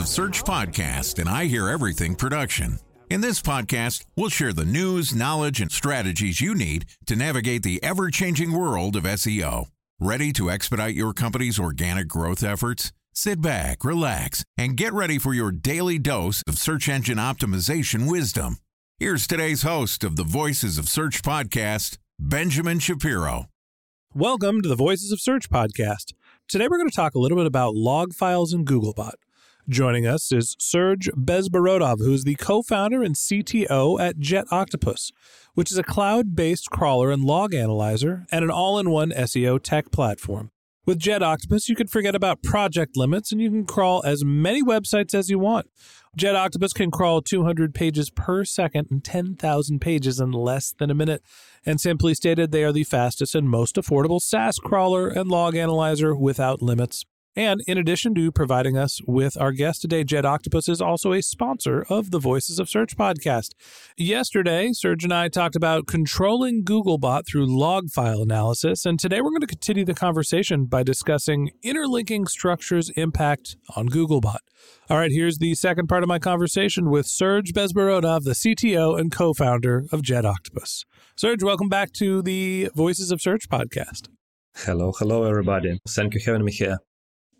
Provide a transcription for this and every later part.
of Search podcast and I Hear Everything production. In this podcast, we'll share the news, knowledge, and strategies you need to navigate the ever changing world of SEO. Ready to expedite your company's organic growth efforts? Sit back, relax, and get ready for your daily dose of search engine optimization wisdom. Here's today's host of the Voices of Search podcast, Benjamin Shapiro. Welcome to the Voices of Search podcast. Today we're going to talk a little bit about log files in Googlebot. Joining us is Serge Bezborodov, who's the co-founder and CTO at JetOctopus, which is a cloud-based crawler and log analyzer and an all-in-one SEO tech platform. With JetOctopus, you can forget about project limits and you can crawl as many websites as you want. JetOctopus can crawl 200 pages per second and 10,000 pages in less than a minute. And simply stated, they are the fastest and most affordable SaaS crawler and log analyzer without limits. And in addition to providing us with our guest today, JetOctopus is also a sponsor of the Voices of Search podcast. Yesterday, Serge and I talked about controlling Googlebot through log file analysis, and today we're going to continue the conversation by discussing interlinking structures' impact on Googlebot. All right, here's the second part of my conversation with Serge Bezborodov, the CTO and co-founder of JetOctopus. Serge, welcome back to the Voices of Search podcast. Hello, hello, everybody. Thank you for having me here.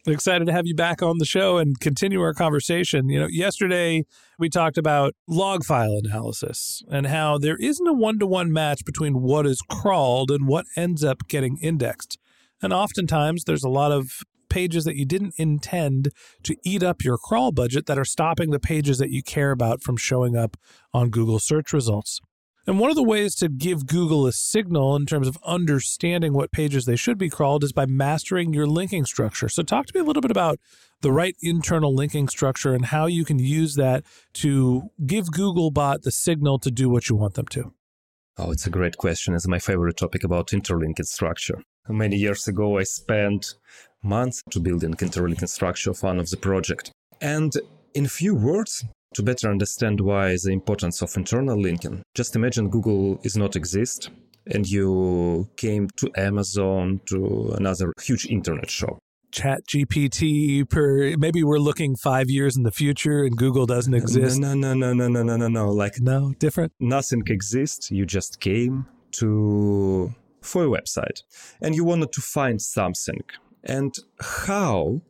Excited to have you back on the show and continue our conversation. You know, yesterday we talked about log file analysis and how there isn't a one to one match between what is crawled and what ends up getting indexed. And oftentimes there's a lot of pages that you didn't intend to eat up your crawl budget that are stopping the pages that you care about from showing up on Google search results. And one of the ways to give Google a signal in terms of understanding what pages they should be crawled is by mastering your linking structure. So, talk to me a little bit about the right internal linking structure and how you can use that to give Googlebot the signal to do what you want them to. Oh, it's a great question. It's my favorite topic about interlinked structure. Many years ago, I spent months to building interlinking structure of one of the project. And in few words, to better understand why the importance of internal linking, just imagine Google is not exist and you came to Amazon to another huge internet shop. Chat GPT per maybe we're looking five years in the future and Google doesn't exist. No, no, no, no, no, no, no, no. Like No, different. nothing exists. You just came to for a website and you wanted to find something. And how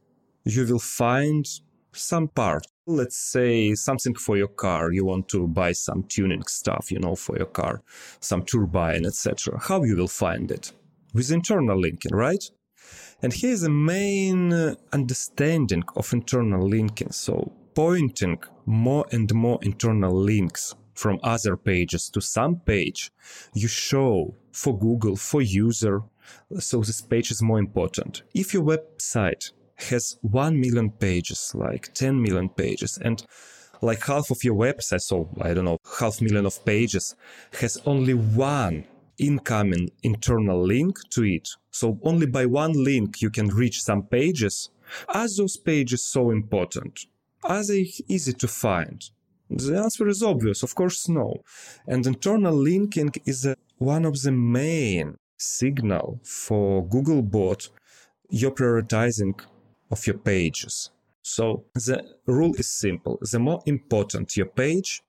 you will find some part. Let's say something for your car. You want to buy some tuning stuff, you know, for your car, some turbine, etc. How you will find it? With internal linking, right? And here's the main uh, understanding of internal linking. So pointing more and more internal links from other pages to some page you show for Google, for user. So this page is more important. If your website has 1 million pages, like 10 million pages, and like half of your website, so I don't know, half million of pages, has only one incoming internal link to it. So only by one link you can reach some pages. Are those pages so important? Are they easy to find? The answer is obvious, of course, no. And internal linking is a, one of the main signal for Googlebot you're prioritizing of your pages. So the rule is simple. The more important your page,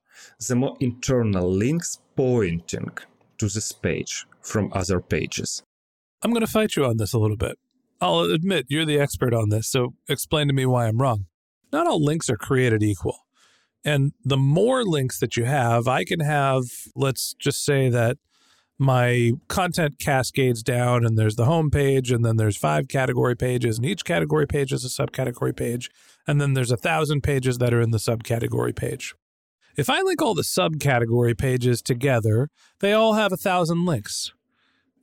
the more internal links pointing to this page from other pages. I'm going to fight you on this a little bit. I'll admit you're the expert on this, so explain to me why I'm wrong. Not all links are created equal. And the more links that you have, I can have, let's just say that my content cascades down and there's the home page and then there's five category pages and each category page is a subcategory page and then there's a thousand pages that are in the subcategory page. If i link all the subcategory pages together they all have a thousand links.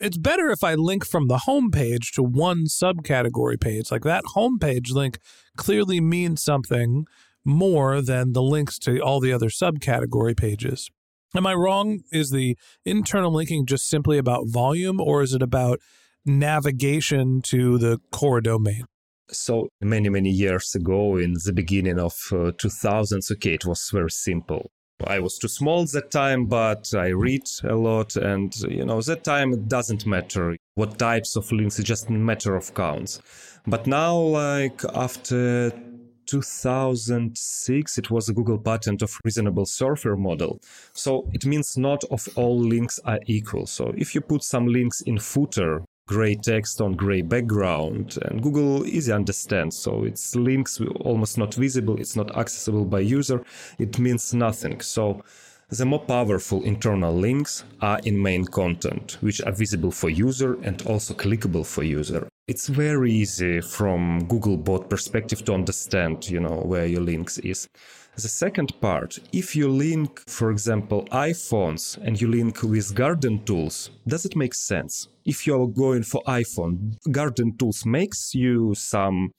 It's better if i link from the home page to one subcategory page. Like that home page link clearly means something more than the links to all the other subcategory pages Am I wrong? Is the internal linking just simply about volume or is it about navigation to the core domain? So many, many years ago, in the beginning of uh, 2000s, okay, it was very simple. I was too small that time, but I read a lot, and you know, that time it doesn't matter what types of links, it's just a matter of counts. But now, like after 2006 it was a google patent of reasonable surfer model. So it means not of all links are equal. So if you put some links in footer gray text on gray background and google easy understands so it's links almost not visible it's not accessible by user it means nothing. So the more powerful internal links are in main content, which are visible for user and also clickable for user. It's very easy from Googlebot perspective to understand, you know, where your links is. The second part, if you link, for example, iPhones and you link with garden tools, does it make sense? If you're going for iPhone, garden tools makes you some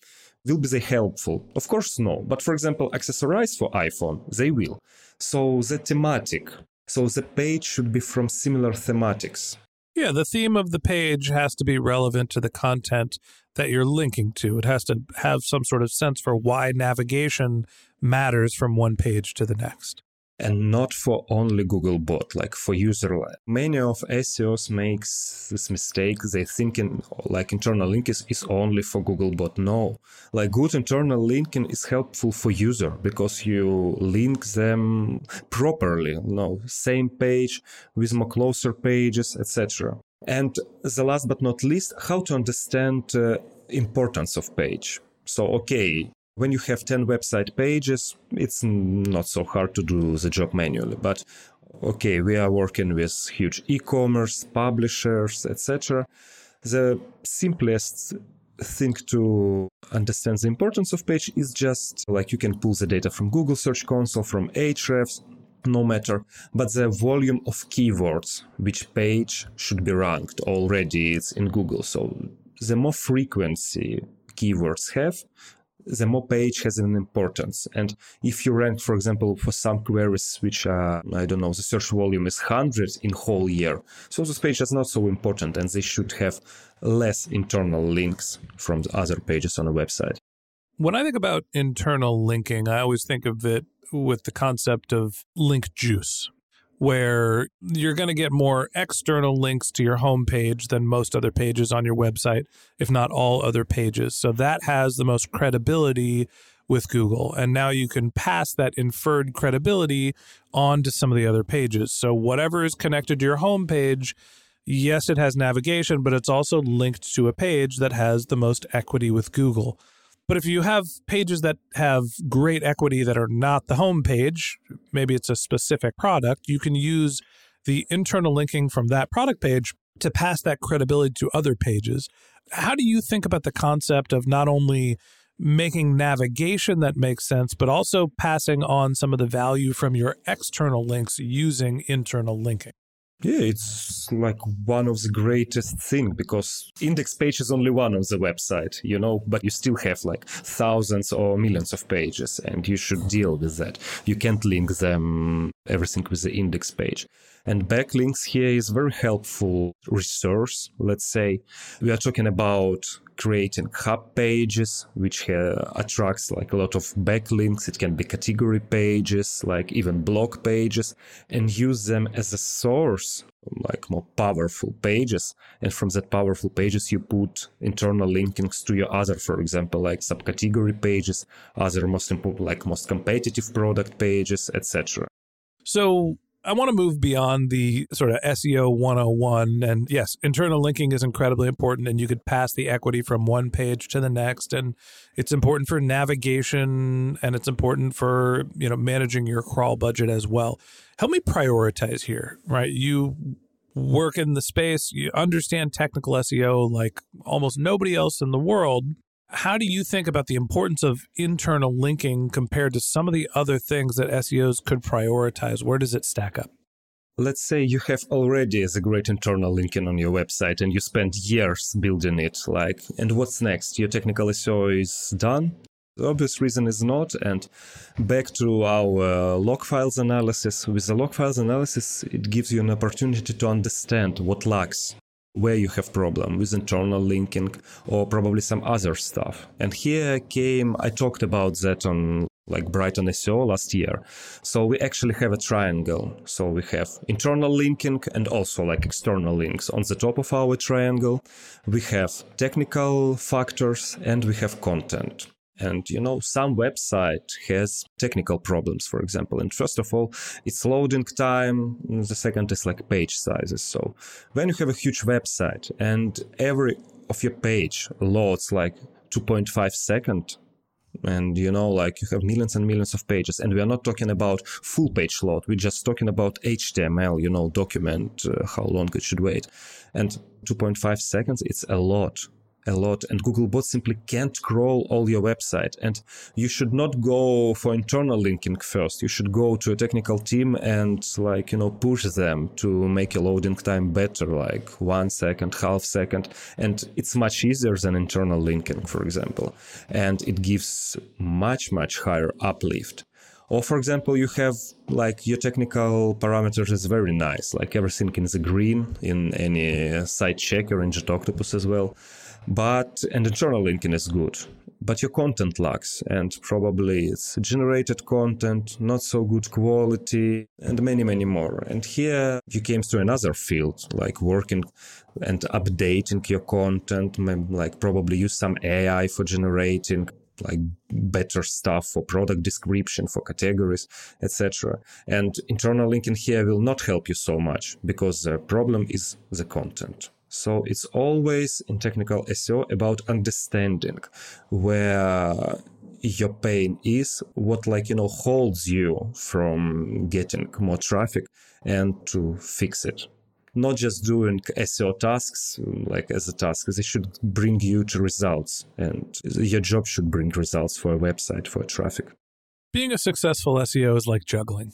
will be they helpful? Of course no. But for example, accessorize for iPhone, they will. So the thematic, so the page should be from similar thematics. Yeah, the theme of the page has to be relevant to the content that you're linking to. It has to have some sort of sense for why navigation matters from one page to the next and not for only Googlebot, like for user. Many of SEOs makes this mistake. They thinking like internal link is, is only for Googlebot. No, like good internal linking is helpful for user because you link them properly. No, same page with more closer pages, etc. And the last but not least, how to understand uh, importance of page. So, okay, when you have 10 website pages, it's not so hard to do the job manually. But okay, we are working with huge e-commerce, publishers, etc. The simplest thing to understand the importance of page is just like you can pull the data from Google Search Console, from Ahrefs, no matter, but the volume of keywords, which page should be ranked already it's in Google. So the more frequency keywords have, the more page has an importance. And if you rank, for example, for some queries which are, I don't know, the search volume is 100 in whole year, so this page is not so important and they should have less internal links from the other pages on a website. When I think about internal linking, I always think of it with the concept of link juice where you're going to get more external links to your homepage than most other pages on your website, if not all other pages. So that has the most credibility with Google. And now you can pass that inferred credibility on to some of the other pages. So whatever is connected to your homepage, yes, it has navigation, but it's also linked to a page that has the most equity with Google. But if you have pages that have great equity that are not the home page, maybe it's a specific product, you can use the internal linking from that product page to pass that credibility to other pages. How do you think about the concept of not only making navigation that makes sense, but also passing on some of the value from your external links using internal linking? Yeah, it's like one of the greatest thing because index page is only one on the website, you know, but you still have like thousands or millions of pages and you should deal with that. You can't link them everything with the index page. And backlinks here is very helpful resource. Let's say we are talking about creating hub pages, which uh, attracts like a lot of backlinks. It can be category pages, like even blog pages, and use them as a source, like more powerful pages. And from that powerful pages, you put internal linkings to your other, for example, like subcategory pages, other most important, like most competitive product pages, etc. So I want to move beyond the sort of SEO 101. And yes, internal linking is incredibly important, and you could pass the equity from one page to the next. And it's important for navigation and it's important for, you know, managing your crawl budget as well. Help me prioritize here, right? You work in the space, you understand technical SEO like almost nobody else in the world. How do you think about the importance of internal linking compared to some of the other things that SEOs could prioritize? Where does it stack up? Let's say you have already a great internal linking on your website and you spent years building it. Like, and what's next? Your technical SEO is done. The obvious reason is not. And back to our uh, log files analysis. With the log files analysis, it gives you an opportunity to understand what lacks where you have problem with internal linking or probably some other stuff. And here came, I talked about that on like Brighton SEO last year. So we actually have a triangle. So we have internal linking and also like external links on the top of our triangle. We have technical factors and we have content. And you know, some website has technical problems, for example. And first of all, it's loading time. The second is like page sizes. So when you have a huge website and every of your page loads like 2.5 second and you know like you have millions and millions of pages and we are not talking about full page load we're just talking about html you know document uh, how long it should wait and 2.5 seconds it's a lot a lot and Googlebot simply can't crawl all your website. And you should not go for internal linking first. You should go to a technical team and like you know push them to make a loading time better like one second half second. And it's much easier than internal linking for example. And it gives much much higher uplift. Or for example you have like your technical parameters is very nice like everything is green in any site checker in jetoctopus as well but and internal linking is good. But your content lacks and probably it's generated content not so good quality and many many more. And here you came to another field like working and updating your content like probably use some ai for generating like better stuff for product description for categories etc and internal linking here will not help you so much because the problem is the content so it's always in technical SEO about understanding where your pain is, what like, you know, holds you from getting more traffic and to fix it. Not just doing SEO tasks like as a task, they should bring you to results and your job should bring results for a website, for traffic. Being a successful SEO is like juggling.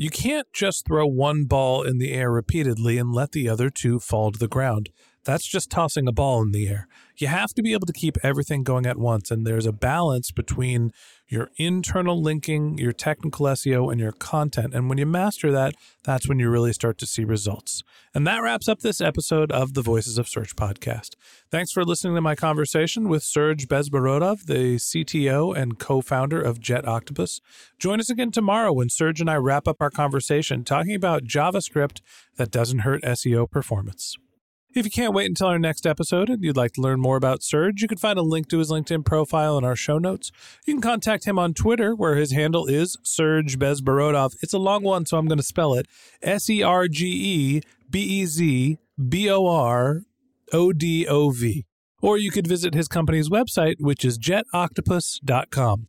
You can't just throw one ball in the air repeatedly and let the other two fall to the ground. That's just tossing a ball in the air. You have to be able to keep everything going at once, and there's a balance between your internal linking, your technical SEO, and your content. And when you master that, that's when you really start to see results. And that wraps up this episode of the Voices of Search podcast. Thanks for listening to my conversation with Serge Bezborodov, the CTO and co founder of JetOctopus. Join us again tomorrow when Serge and I wrap up our conversation talking about JavaScript that doesn't hurt SEO performance. If you can't wait until our next episode and you'd like to learn more about Serge, you can find a link to his LinkedIn profile in our show notes. You can contact him on Twitter, where his handle is Serge Bezborodov. It's a long one, so I'm going to spell it S E R G E B E Z B O R O D O V. Or you could visit his company's website, which is jetoctopus.com.